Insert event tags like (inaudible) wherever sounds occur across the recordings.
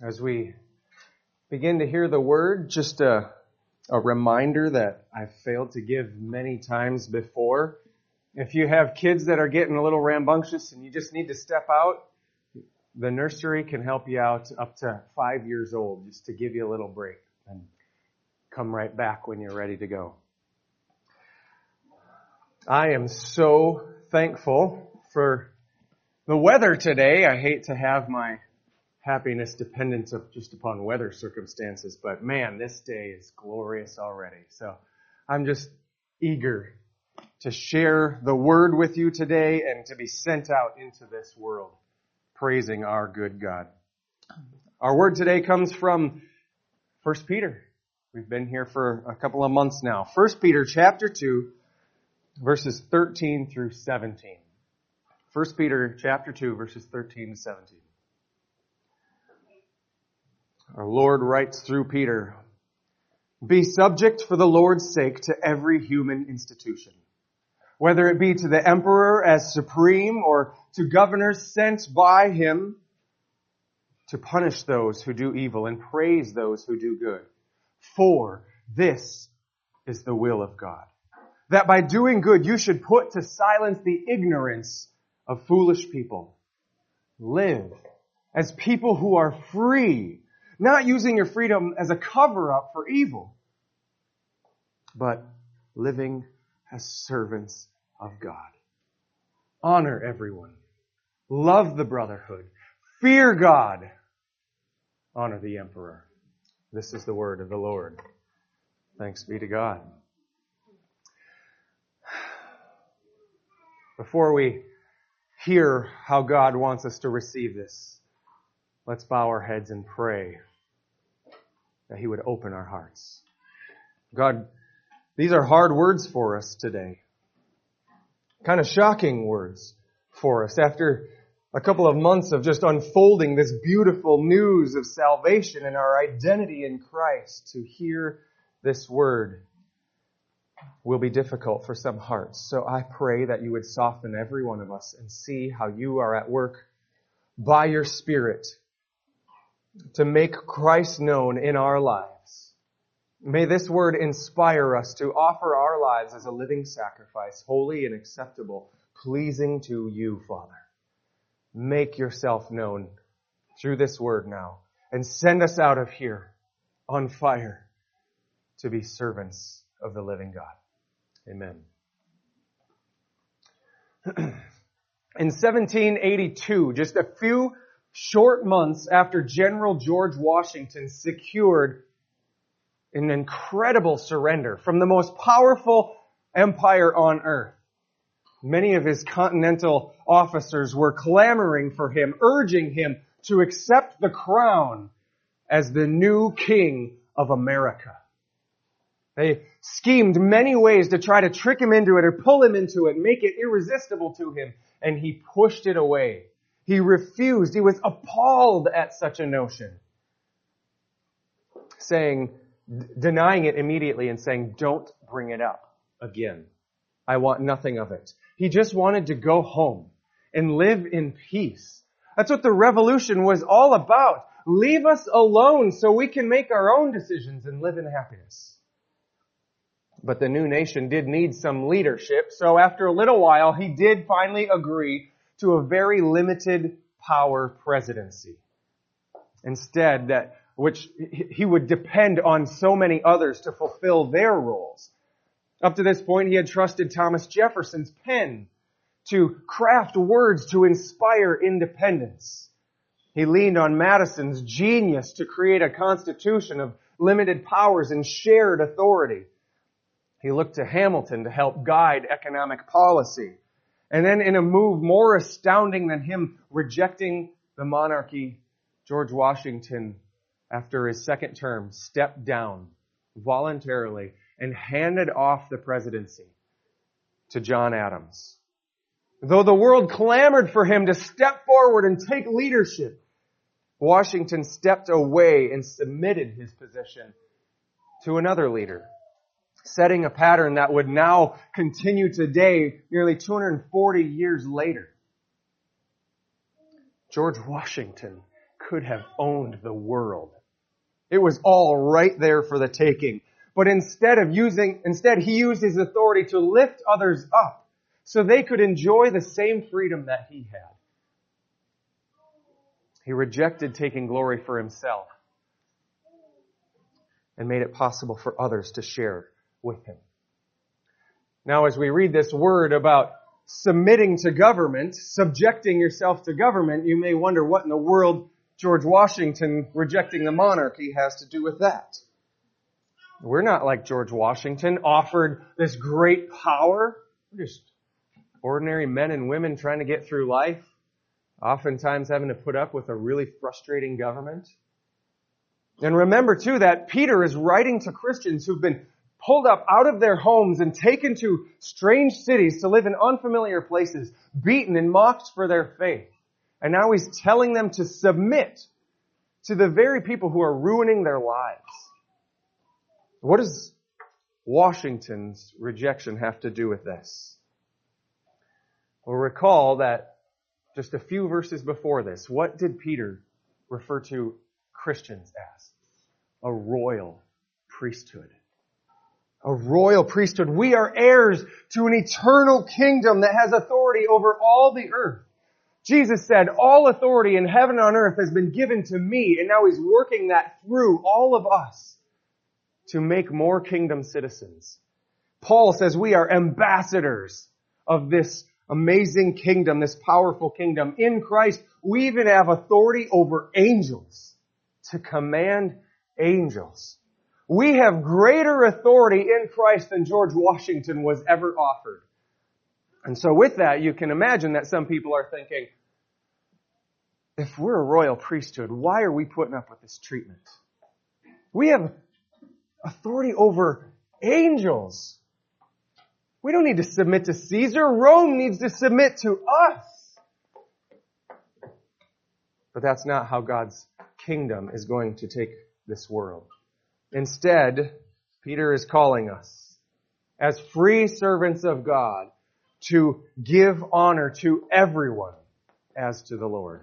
As we begin to hear the word, just a, a reminder that I've failed to give many times before. If you have kids that are getting a little rambunctious and you just need to step out, the nursery can help you out up to five years old just to give you a little break and come right back when you're ready to go. I am so thankful for the weather today. I hate to have my happiness dependent of just upon weather circumstances, but man, this day is glorious already. So I'm just eager to share the word with you today and to be sent out into this world praising our good God. Our word today comes from 1 Peter. We've been here for a couple of months now. 1 Peter chapter 2 verses 13 through 17. 1 Peter chapter 2 verses 13 to 17. Our Lord writes through Peter, Be subject for the Lord's sake to every human institution, whether it be to the emperor as supreme or to governors sent by him to punish those who do evil and praise those who do good. For this is the will of God. That by doing good you should put to silence the ignorance of foolish people. Live as people who are free not using your freedom as a cover up for evil, but living as servants of God. Honor everyone. Love the brotherhood. Fear God. Honor the emperor. This is the word of the Lord. Thanks be to God. (sighs) Before we hear how God wants us to receive this, let's bow our heads and pray that He would open our hearts. God, these are hard words for us today. Kind of shocking words for us after a couple of months of just unfolding this beautiful news of salvation and our identity in Christ to hear this word will be difficult for some hearts. So I pray that you would soften every one of us and see how you are at work by your Spirit to make Christ known in our lives. May this word inspire us to offer our lives as a living sacrifice, holy and acceptable, pleasing to you, Father. Make yourself known through this word now and send us out of here on fire to be servants of the living God. Amen. (clears throat) In 1782, just a few short months after General George Washington secured an incredible surrender from the most powerful empire on earth. Many of his continental officers were clamoring for him, urging him to accept the crown as the new king of America. They schemed many ways to try to trick him into it or pull him into it, make it irresistible to him, and he pushed it away. He refused. He was appalled at such a notion. Saying, denying it immediately and saying, don't bring it up again. I want nothing of it. He just wanted to go home and live in peace. That's what the revolution was all about. Leave us alone so we can make our own decisions and live in happiness. But the new nation did need some leadership, so after a little while, he did finally agree to a very limited power presidency. Instead, that which he would depend on so many others to fulfill their roles. Up to this point, he had trusted Thomas Jefferson's pen to craft words to inspire independence. He leaned on Madison's genius to create a constitution of limited powers and shared authority. He looked to Hamilton to help guide economic policy. And then in a move more astounding than him rejecting the monarchy, George Washington, after his second term, stepped down voluntarily and handed off the presidency to John Adams. Though the world clamored for him to step forward and take leadership, Washington stepped away and submitted his position to another leader setting a pattern that would now continue today, nearly 240 years later. George Washington could have owned the world. It was all right there for the taking. But instead of using, instead he used his authority to lift others up so they could enjoy the same freedom that he had. He rejected taking glory for himself and made it possible for others to share with him. Now as we read this word about submitting to government, subjecting yourself to government, you may wonder what in the world George Washington rejecting the monarchy has to do with that. We're not like George Washington, offered this great power. We're just ordinary men and women trying to get through life, oftentimes having to put up with a really frustrating government. And remember too that Peter is writing to Christians who've been pulled up out of their homes and taken to strange cities to live in unfamiliar places, beaten and mocked for their faith. And now he's telling them to submit to the very people who are ruining their lives. What does Washington's rejection have to do with this? Well, recall that just a few verses before this, what did Peter refer to Christians as? A royal priesthood. A royal priesthood. We are heirs to an eternal kingdom that has authority over all the earth. Jesus said, all authority in heaven and on earth has been given to me, and now he's working that through all of us to make more kingdom citizens. Paul says we are ambassadors of this amazing kingdom, this powerful kingdom. In Christ, we even have authority over angels to command angels. We have greater authority in Christ than George Washington was ever offered. And so with that, you can imagine that some people are thinking, if we're a royal priesthood, why are we putting up with this treatment? We have authority over angels. We don't need to submit to Caesar. Rome needs to submit to us. But that's not how God's kingdom is going to take this world. Instead, Peter is calling us as free servants of God to give honor to everyone as to the Lord.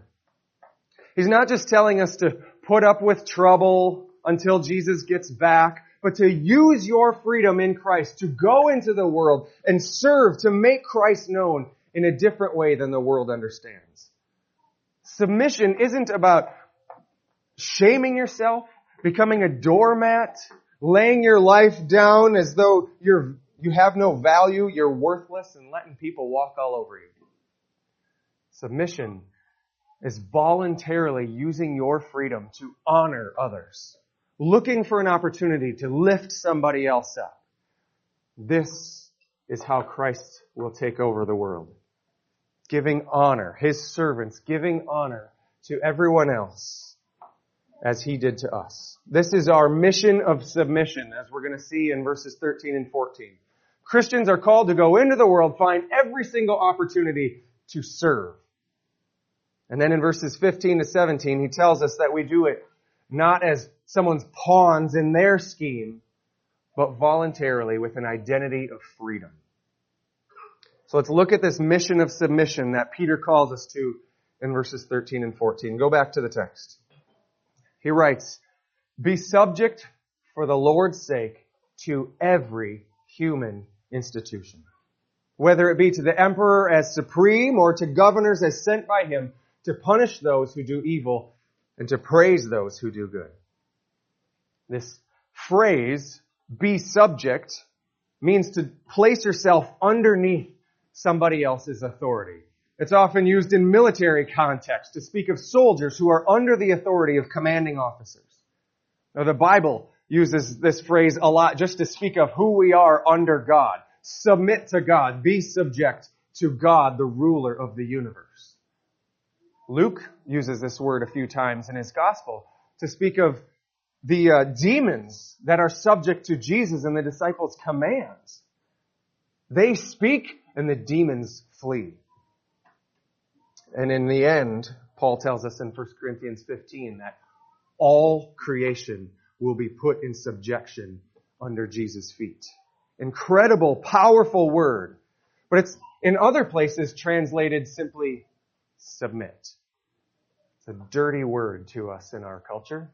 He's not just telling us to put up with trouble until Jesus gets back, but to use your freedom in Christ to go into the world and serve to make Christ known in a different way than the world understands. Submission isn't about shaming yourself, becoming a doormat, laying your life down as though you're, you have no value, you're worthless, and letting people walk all over you. Submission is voluntarily using your freedom to honor others, looking for an opportunity to lift somebody else up. This is how Christ will take over the world. Giving honor, His servants, giving honor to everyone else as He did to us. This is our mission of submission, as we're going to see in verses 13 and 14. Christians are called to go into the world, find every single opportunity to serve. And then in verses 15 to 17, he tells us that we do it not as someone's pawns in their scheme, but voluntarily with an identity of freedom. So let's look at this mission of submission that Peter calls us to in verses 13 and 14. Go back to the text. He writes, Be subject for the Lord's sake to every human institution. Whether it be to the emperor as supreme or to governors as sent by him to punish those who do evil and to praise those who do good. This phrase, be subject, means to place yourself underneath somebody else's authority. It's often used in military context to speak of soldiers who are under the authority of commanding officers. Now the Bible uses this phrase a lot just to speak of who we are under God. Submit to God. Be subject to God, the ruler of the universe. Luke uses this word a few times in his gospel to speak of the uh, demons that are subject to Jesus and the disciples' commands. They speak and the demons flee. And in the end, Paul tells us in 1 Corinthians 15 that all creation will be put in subjection under Jesus' feet. Incredible, powerful word. But it's in other places translated simply submit. It's a dirty word to us in our culture.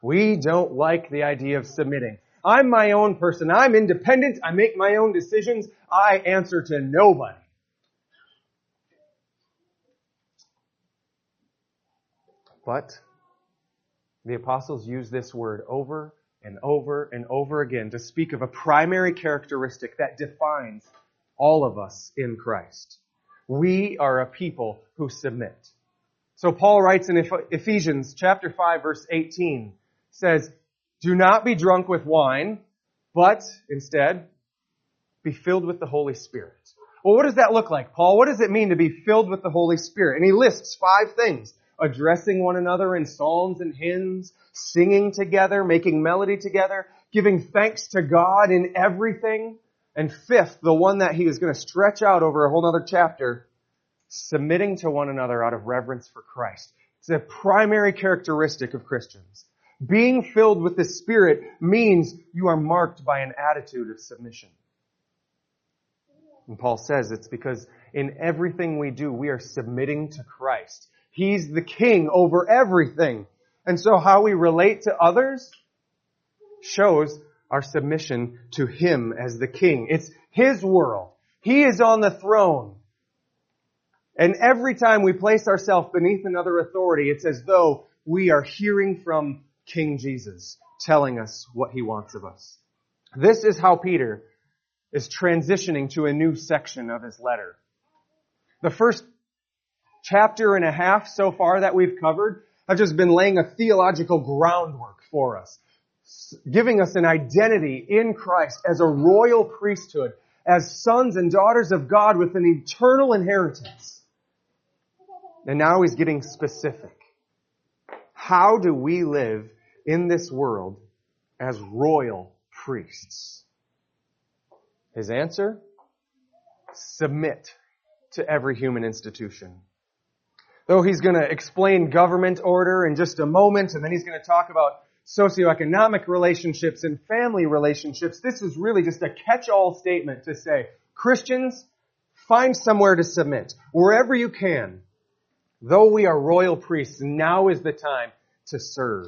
We don't like the idea of submitting. I'm my own person. I'm independent. I make my own decisions. I answer to nobody. But the apostles use this word over and over and over again to speak of a primary characteristic that defines all of us in Christ. We are a people who submit. So Paul writes in Ephesians chapter 5 verse 18 says, do not be drunk with wine, but instead be filled with the Holy Spirit. Well, what does that look like, Paul? What does it mean to be filled with the Holy Spirit? And he lists five things addressing one another in psalms and hymns, singing together, making melody together, giving thanks to God in everything. And fifth, the one that he is going to stretch out over a whole other chapter, submitting to one another out of reverence for Christ. It's a primary characteristic of Christians. Being filled with the Spirit means you are marked by an attitude of submission. And Paul says it's because in everything we do, we are submitting to Christ. He's the king over everything. And so how we relate to others shows our submission to Him as the king. It's His world. He is on the throne. And every time we place ourselves beneath another authority, it's as though we are hearing from King Jesus telling us what He wants of us. This is how Peter is transitioning to a new section of his letter. The first chapter and a half so far that we've covered have just been laying a theological groundwork for us, giving us an identity in Christ as a royal priesthood, as sons and daughters of God with an eternal inheritance. And now he's getting specific. How do we live in this world as royal priests? His answer? Submit to every human institution. Though he's going to explain government order in just a moment, and then he's going to talk about socioeconomic relationships and family relationships, this is really just a catch-all statement to say, Christians, find somewhere to submit, wherever you can. Though we are royal priests, now is the time to serve.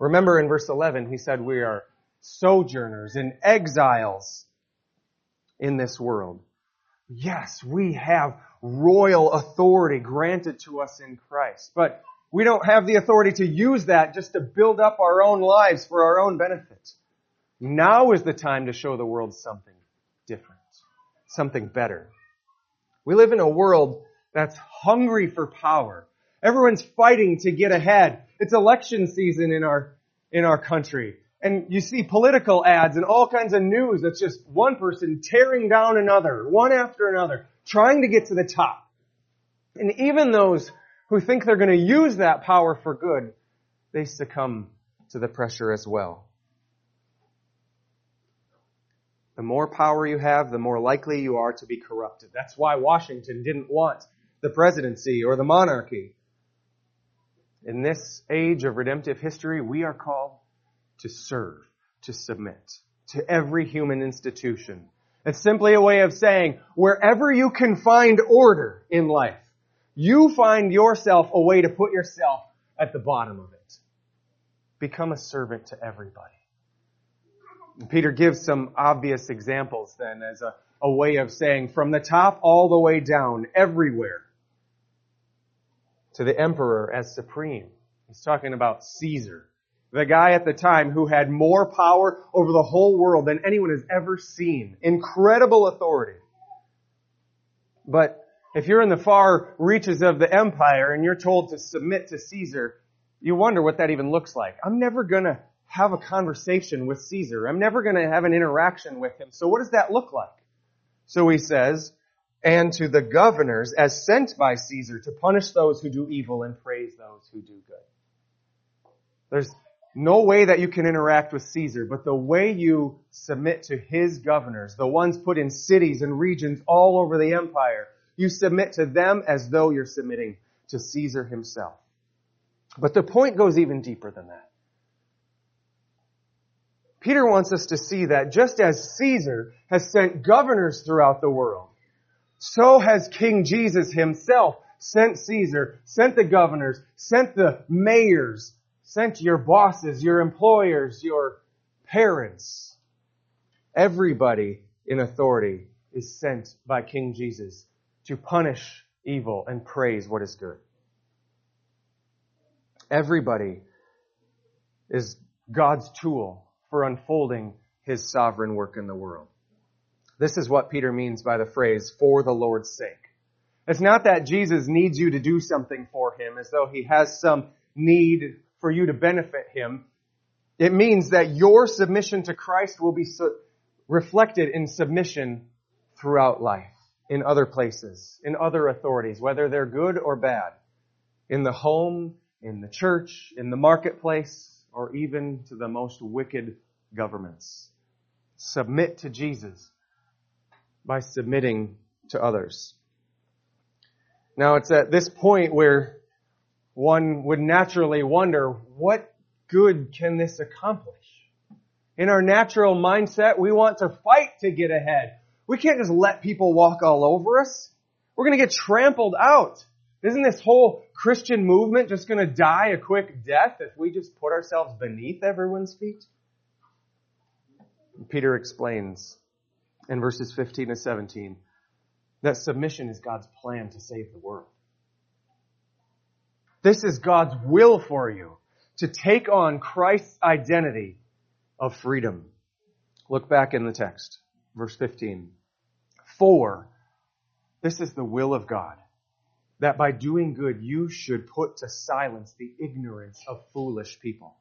Remember in verse 11, he said we are sojourners and exiles in this world. Yes, we have royal authority granted to us in Christ. But we don't have the authority to use that just to build up our own lives for our own benefit. Now is the time to show the world something different, something better. We live in a world that's hungry for power. Everyone's fighting to get ahead. It's election season in our, in our country. And you see political ads and all kinds of news that's just one person tearing down another, one after another trying to get to the top. And even those who think they're going to use that power for good, they succumb to the pressure as well. The more power you have, the more likely you are to be corrupted. That's why Washington didn't want the presidency or the monarchy. In this age of redemptive history, we are called to serve, to submit to every human institution it's simply a way of saying, wherever you can find order in life, you find yourself a way to put yourself at the bottom of it. Become a servant to everybody. Peter gives some obvious examples then as a, a way of saying from the top all the way down, everywhere, to the emperor as supreme. He's talking about Caesar the guy at the time who had more power over the whole world than anyone has ever seen. Incredible authority. But if you're in the far reaches of the empire and you're told to submit to Caesar, you wonder what that even looks like. I'm never gonna have a conversation with Caesar. I'm never gonna have an interaction with him. So what does that look like? So he says, and to the governors as sent by Caesar to punish those who do evil and praise those who do good. There's no way that you can interact with Caesar, but the way you submit to his governors, the ones put in cities and regions all over the empire, you submit to them as though you're submitting to Caesar himself. But the point goes even deeper than that. Peter wants us to see that just as Caesar has sent governors throughout the world, so has King Jesus himself sent Caesar, sent the governors, sent the mayors, sent your bosses, your employers, your parents. Everybody in authority is sent by King Jesus to punish evil and praise what is good. Everybody is God's tool for unfolding his sovereign work in the world. This is what Peter means by the phrase, for the Lord's sake. It's not that Jesus needs you to do something for him as though he has some need for you to benefit him. It means that your submission to Christ will be so reflected in submission throughout life, in other places, in other authorities, whether they're good or bad, in the home, in the church, in the marketplace, or even to the most wicked governments. Submit to Jesus by submitting to others. Now it's at this point where one would naturally wonder, what good can this accomplish? In our natural mindset, we want to fight to get ahead. We can't just let people walk all over us. We're going to get trampled out. Isn't this whole Christian movement just going to die a quick death if we just put ourselves beneath everyone's feet? Peter explains in verses 15 to 17 that submission is God's plan to save the world. This is God's will for you to take on Christ's identity of freedom. Look back in the text, verse 15. For this is the will of God that by doing good you should put to silence the ignorance of foolish people.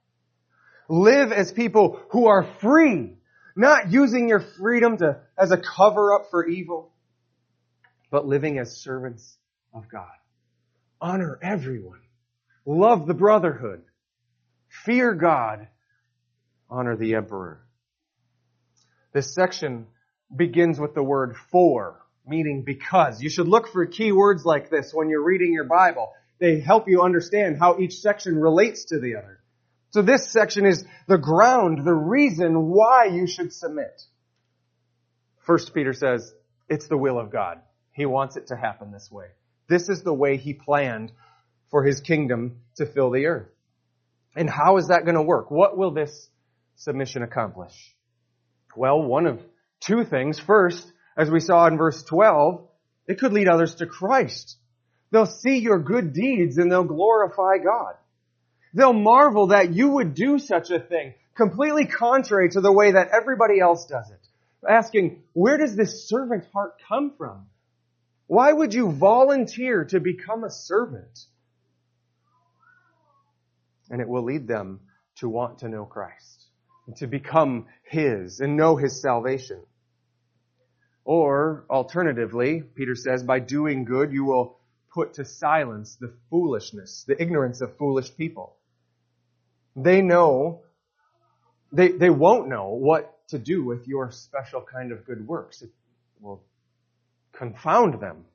Live as people who are free, not using your freedom to, as a cover up for evil, but living as servants of God. Honor everyone. Love the brotherhood. Fear God. Honor the emperor. This section begins with the word for meaning because. You should look for key words like this when you're reading your Bible. They help you understand how each section relates to the other. So this section is the ground, the reason why you should submit. First Peter says, it's the will of God. He wants it to happen this way. This is the way he planned for his kingdom to fill the earth. And how is that going to work? What will this submission accomplish? Well, one of two things. First, as we saw in verse 12, it could lead others to Christ. They'll see your good deeds and they'll glorify God. They'll marvel that you would do such a thing, completely contrary to the way that everybody else does it. Asking, where does this servant heart come from? Why would you volunteer to become a servant? And it will lead them to want to know Christ, and to become His and know His salvation. Or, alternatively, Peter says, by doing good, you will put to silence the foolishness, the ignorance of foolish people. They know, they, they won't know what to do with your special kind of good works. It will confound them.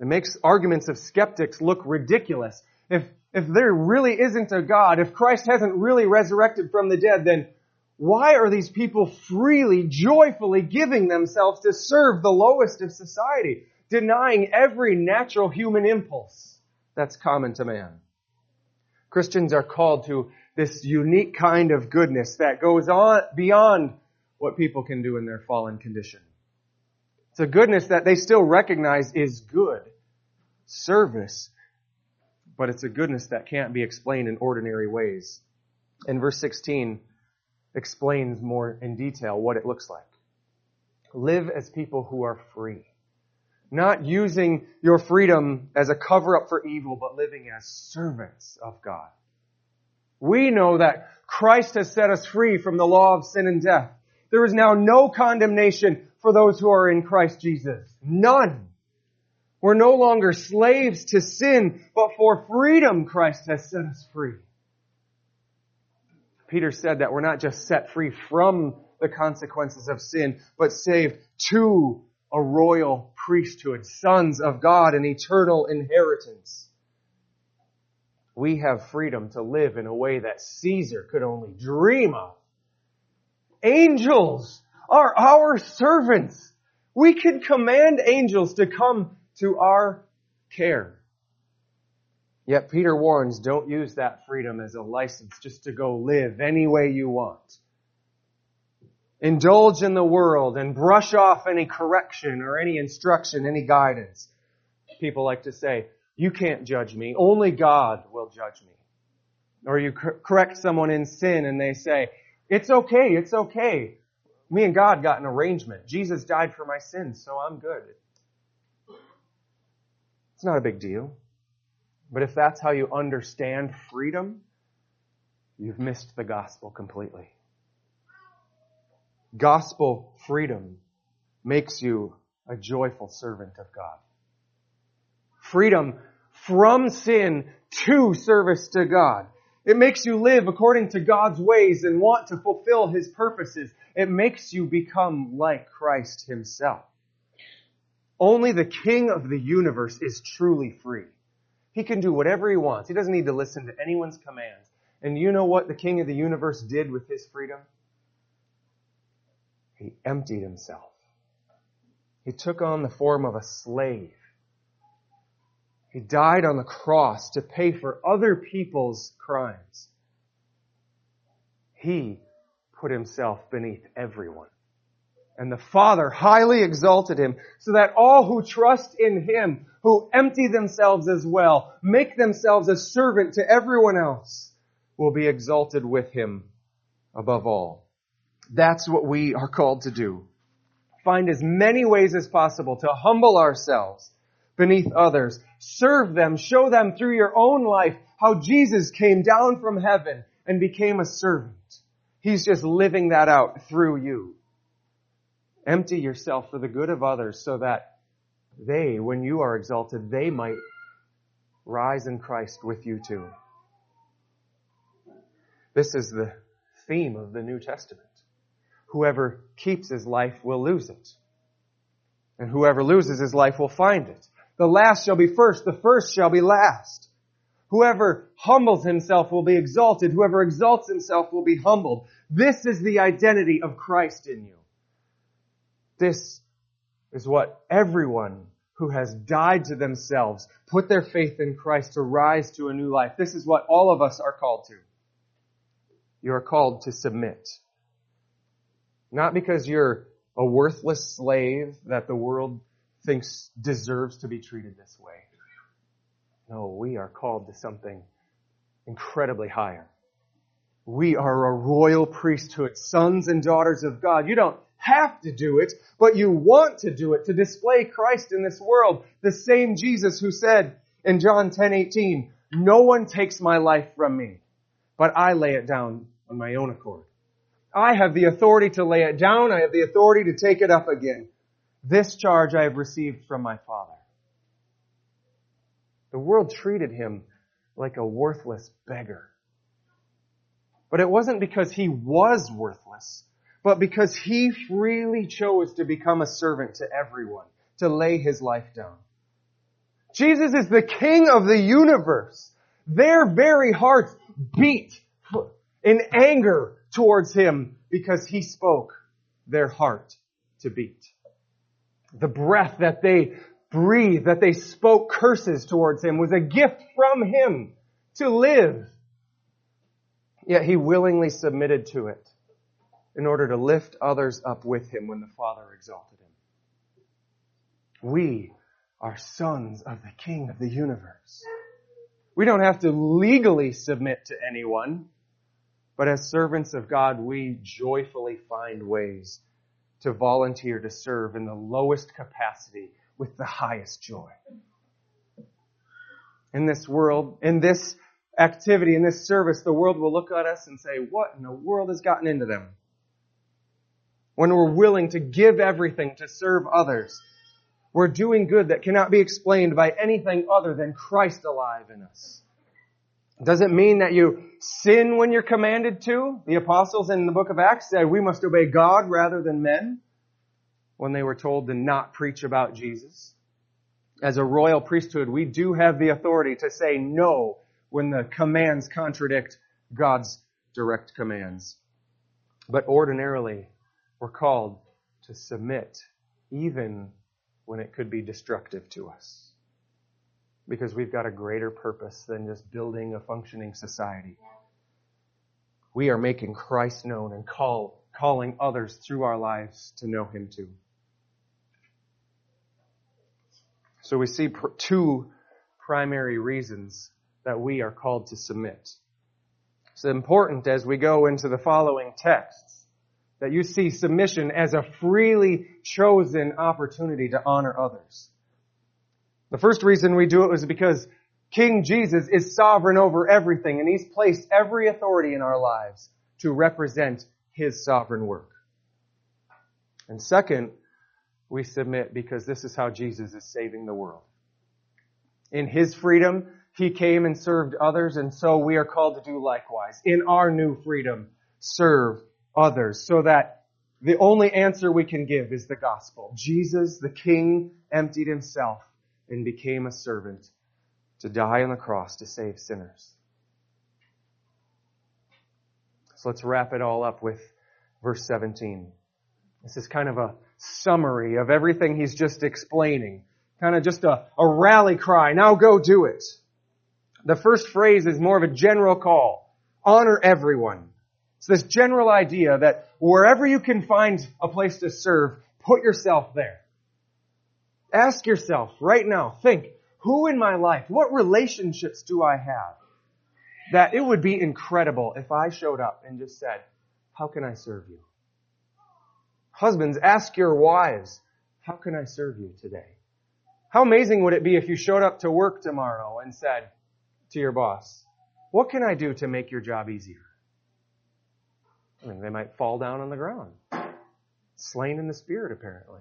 It makes arguments of skeptics look ridiculous. If, if there really isn't a God, if Christ hasn't really resurrected from the dead, then why are these people freely, joyfully giving themselves to serve the lowest of society, denying every natural human impulse that's common to man? Christians are called to this unique kind of goodness that goes on beyond what people can do in their fallen condition. It's a goodness that they still recognize is good. Service. But it's a goodness that can't be explained in ordinary ways. And verse 16, explains more in detail what it looks like. Live as people who are free. Not using your freedom as a cover up for evil, but living as servants of God. We know that Christ has set us free from the law of sin and death. There is now no condemnation for those who are in Christ Jesus. None. We're no longer slaves to sin, but for freedom Christ has set us free. Peter said that we're not just set free from the consequences of sin, but saved to a royal priesthood, sons of God, an eternal inheritance. We have freedom to live in a way that Caesar could only dream of. Angels are our servants. We can command angels to come to our care. Yet Peter warns, don't use that freedom as a license just to go live any way you want. Indulge in the world and brush off any correction or any instruction, any guidance. People like to say, you can't judge me. Only God will judge me. Or you correct someone in sin and they say, it's okay, it's okay. Me and God got an arrangement. Jesus died for my sins, so I'm good. It's not a big deal. But if that's how you understand freedom, you've missed the gospel completely. Gospel freedom makes you a joyful servant of God. Freedom from sin to service to God. It makes you live according to God's ways and want to fulfill His purposes. It makes you become like Christ Himself. Only the King of the universe is truly free. He can do whatever he wants. He doesn't need to listen to anyone's commands. And you know what the King of the universe did with his freedom? He emptied himself. He took on the form of a slave. He died on the cross to pay for other people's crimes. He put himself beneath everyone. And the Father highly exalted him so that all who trust in him, who empty themselves as well, make themselves a servant to everyone else, will be exalted with him above all. That's what we are called to do. Find as many ways as possible to humble ourselves beneath others. Serve them, show them through your own life how Jesus came down from heaven and became a servant. He's just living that out through you. Empty yourself for the good of others so that they, when you are exalted, they might rise in Christ with you too. This is the theme of the New Testament. Whoever keeps his life will lose it. And whoever loses his life will find it. The last shall be first, the first shall be last. Whoever humbles himself will be exalted. Whoever exalts himself will be humbled. This is the identity of Christ in you. This is what everyone who has died to themselves, put their faith in Christ to rise to a new life. This is what all of us are called to. You are called to submit. Not because you're a worthless slave that the world thinks deserves to be treated this way. No, we are called to something incredibly higher. We are a royal priesthood, sons and daughters of God. You don't have to do it, but you want to do it to display Christ in this world. The same Jesus who said in John 10:18, "No one takes my life from me, but I lay it down on my own accord." I have the authority to lay it down. I have the authority to take it up again. This charge I have received from my Father. The world treated him like a worthless beggar. But it wasn't because he was worthless but because he freely chose to become a servant to everyone, to lay his life down. Jesus is the king of the universe. Their very hearts beat in anger towards him because he spoke their heart to beat. The breath that they breathed, that they spoke curses towards him was a gift from him to live. Yet he willingly submitted to it in order to lift others up with him when the Father exalted him. We are sons of the King of the universe. We don't have to legally submit to anyone, but as servants of God, we joyfully find ways to volunteer to serve in the lowest capacity with the highest joy. In this world, in this activity, in this service, the world will look at us and say, what in the world has gotten into them? When we're willing to give everything to serve others, we're doing good that cannot be explained by anything other than Christ alive in us. Does it mean that you sin when you're commanded to? The apostles in the book of Acts said we must obey God rather than men when they were told to not preach about Jesus. As a royal priesthood, we do have the authority to say no when the commands contradict God's direct commands. But ordinarily, we're called to submit even when it could be destructive to us. because we've got a greater purpose than just building a functioning society. We are making Christ known and call, calling others through our lives to know Him too. So we see pr- two primary reasons that we are called to submit. It's important as we go into the following texts that you see submission as a freely chosen opportunity to honor others. The first reason we do it was because King Jesus is sovereign over everything and he's placed every authority in our lives to represent his sovereign work. And second, we submit because this is how Jesus is saving the world. In his freedom, he came and served others, and so we are called to do likewise. In our new freedom, serve others, so that the only answer we can give is the gospel. Jesus, the King, emptied himself and became a servant to die on the cross to save sinners. So let's wrap it all up with verse 17. This is kind of a summary of everything he's just explaining. Kind of just a, a rally cry. Now go do it. The first phrase is more of a general call. Honor everyone. It's this general idea that wherever you can find a place to serve, put yourself there. Ask yourself right now, think, who in my life, what relationships do I have that it would be incredible if I showed up and just said, how can I serve you? Husbands, ask your wives, how can I serve you today? How amazing would it be if you showed up to work tomorrow and said to your boss, what can I do to make your job easier? I mean, they might fall down on the ground. Slain in the spirit, apparently.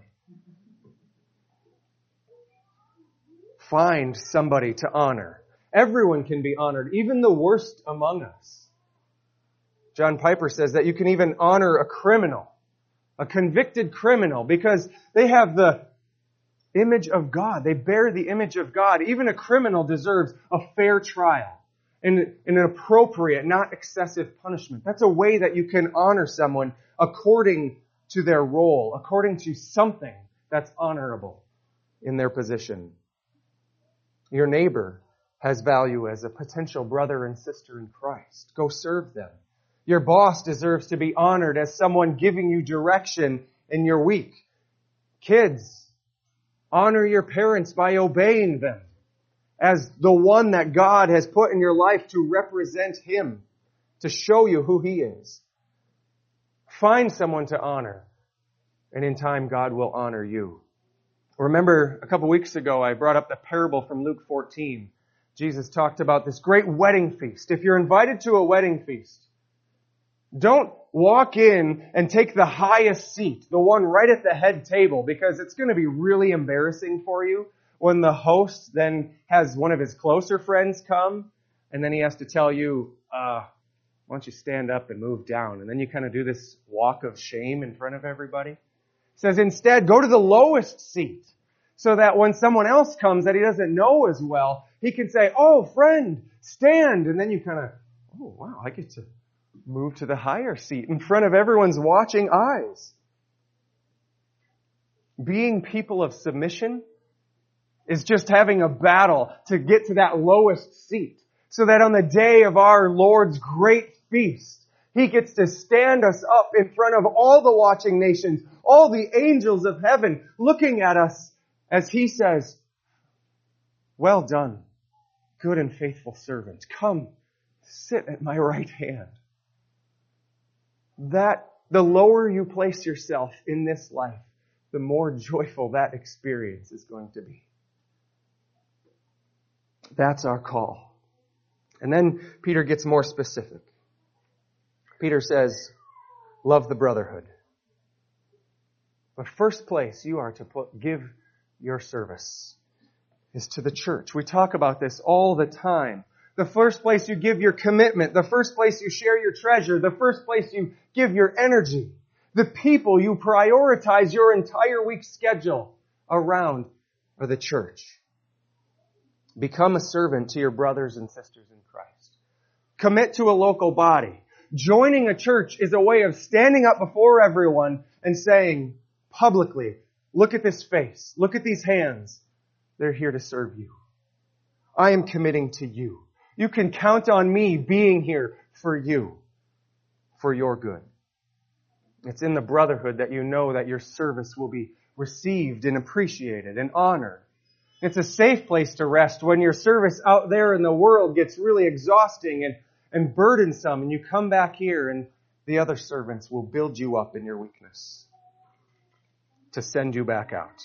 Find somebody to honor. Everyone can be honored, even the worst among us. John Piper says that you can even honor a criminal a convicted criminal because they have the image of God. They bear the image of God. Even a criminal deserves a fair trial and, an appropriate, not excessive punishment. That's a way that you can honor someone according to their role, according to something that's honorable in their position. Your neighbor has value as a potential brother and sister in Christ. Go serve them. Your boss deserves to be honored as someone giving you direction in your week. Kids, honor your parents by obeying them as the one that God has put in your life to represent Him, to show you who He is. Find someone to honor, and in time God will honor you. Remember a couple weeks ago I brought up the parable from Luke 14. Jesus talked about this great wedding feast. If you're invited to a wedding feast, don't walk in and take the highest seat, the one right at the head table, because it's going to be really embarrassing for you when the host then has one of his closer friends come and then he has to tell you, uh, why don't you stand up and move down? And then you kind of do this walk of shame in front of everybody. It says instead, go to the lowest seat so that when someone else comes that he doesn't know as well, he can say, oh, friend, stand. And then you kind of, oh, wow, I get to move to the higher seat in front of everyone's watching eyes. Being people of submission is just having a battle to get to that lowest seat so that on the day of our Lord's great feast, He gets to stand us up in front of all the watching nations, all the angels of heaven looking at us as He says, well done, good and faithful servant. Come, sit at my right hand that the lower you place yourself in this life, the more joyful that experience is going to be. That's our call. And then Peter gets more specific. Peter says, love the brotherhood. But first place you are to put, give your service is to the church. We talk about this all the time the first place you give your commitment, the first place you share your treasure, the first place you give your energy, the people you prioritize your entire week schedule around are the church. Become a servant to your brothers and sisters in Christ. Commit to a local body. Joining a church is a way of standing up before everyone and saying publicly, look at this face, look at these hands. They're here to serve you. I am committing to you. You can count on me being here for you, for your good. It's in the brotherhood that you know that your service will be received and appreciated and honored. It's a safe place to rest when your service out there in the world gets really exhausting and, and burdensome and you come back here and the other servants will build you up in your weakness to send you back out.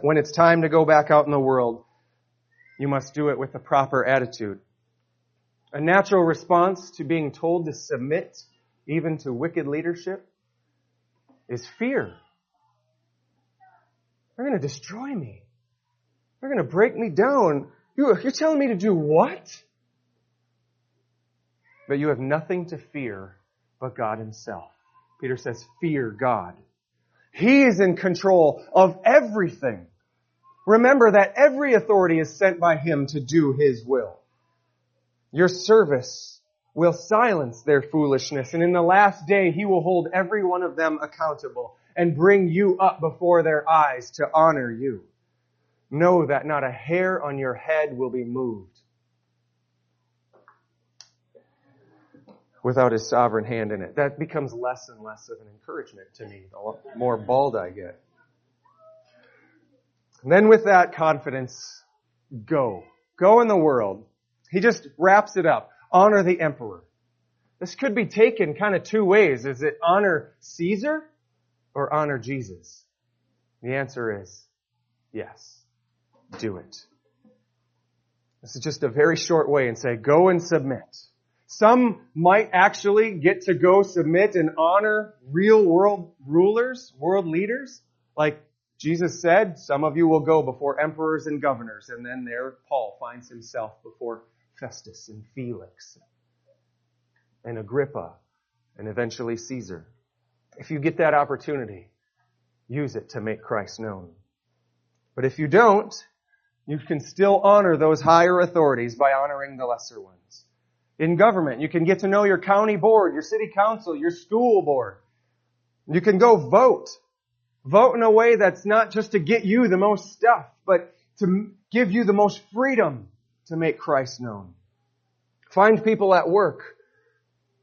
When it's time to go back out in the world, you must do it with the proper attitude. A natural response to being told to submit even to wicked leadership is fear. They're going to destroy me. They're going to break me down. You, you're telling me to do what? But you have nothing to fear but God Himself. Peter says, fear God. He is in control of everything. Remember that every authority is sent by Him to do His will. Your service will silence their foolishness, and in the last day He will hold every one of them accountable and bring you up before their eyes to honor you. Know that not a hair on your head will be moved without his sovereign hand in it. That becomes less and less of an encouragement to me the more bald I get. And then with that confidence, go. Go in the world. He just wraps it up. Honor the emperor. This could be taken kind of two ways. Is it honor Caesar or honor Jesus? The answer is yes do it. This is just a very short way and say, go and submit. Some might actually get to go submit and honor real world rulers, world leaders. Like Jesus said, some of you will go before emperors and governors. And then there Paul finds himself before Festus and Felix and Agrippa and eventually Caesar. If you get that opportunity, use it to make Christ known. But if you don't, you can still honor those higher authorities by honoring the lesser ones. In government, you can get to know your county board, your city council, your school board. You can go vote. Vote in a way that's not just to get you the most stuff, but to give you the most freedom to make Christ known. Find people at work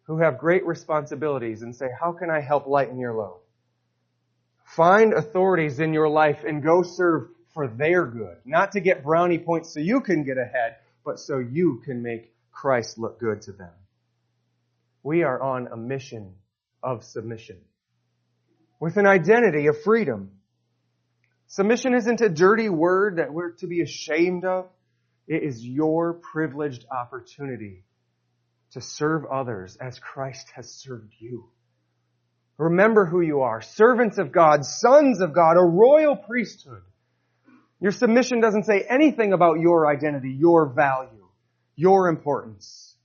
who have great responsibilities and say, how can I help lighten your load? Find authorities in your life and go serve for their good. Not to get brownie points so you can get ahead, but so you can make Christ look good to them. We are on a mission of submission with an identity of freedom. Submission isn't a dirty word that we're to be ashamed of. It is your privileged opportunity to serve others as Christ has served you. Remember who you are. Servants of God, sons of God, a royal priesthood. Your submission doesn't say anything about your identity, your value, your importance.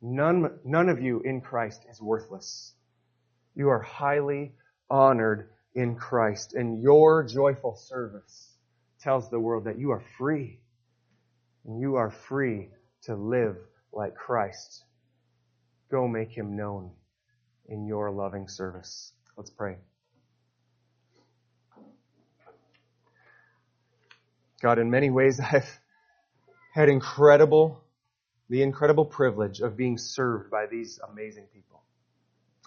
None, none of you in Christ is worthless. You are highly honored in Christ, and your joyful service tells the world that you are free. And you are free to live like Christ. Go make him known in your loving service. Let's pray. God, in many ways, (laughs) I've had incredible, the incredible privilege of being served by these amazing people.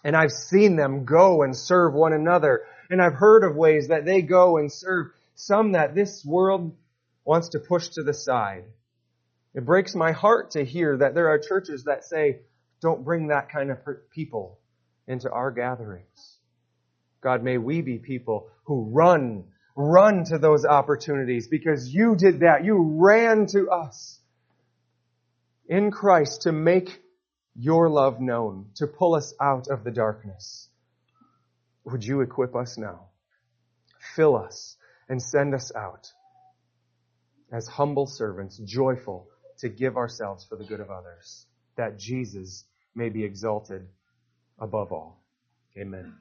And I've seen them go and serve one another. And I've heard of ways that they go and serve some that this world wants to push to the side. It breaks my heart to hear that there are churches that say, don't bring that kind of people into our gatherings. God, may we be people who run Run to those opportunities because you did that. You ran to us in Christ to make your love known, to pull us out of the darkness. Would you equip us now? Fill us and send us out as humble servants, joyful to give ourselves for the good of others, that Jesus may be exalted above all. Amen.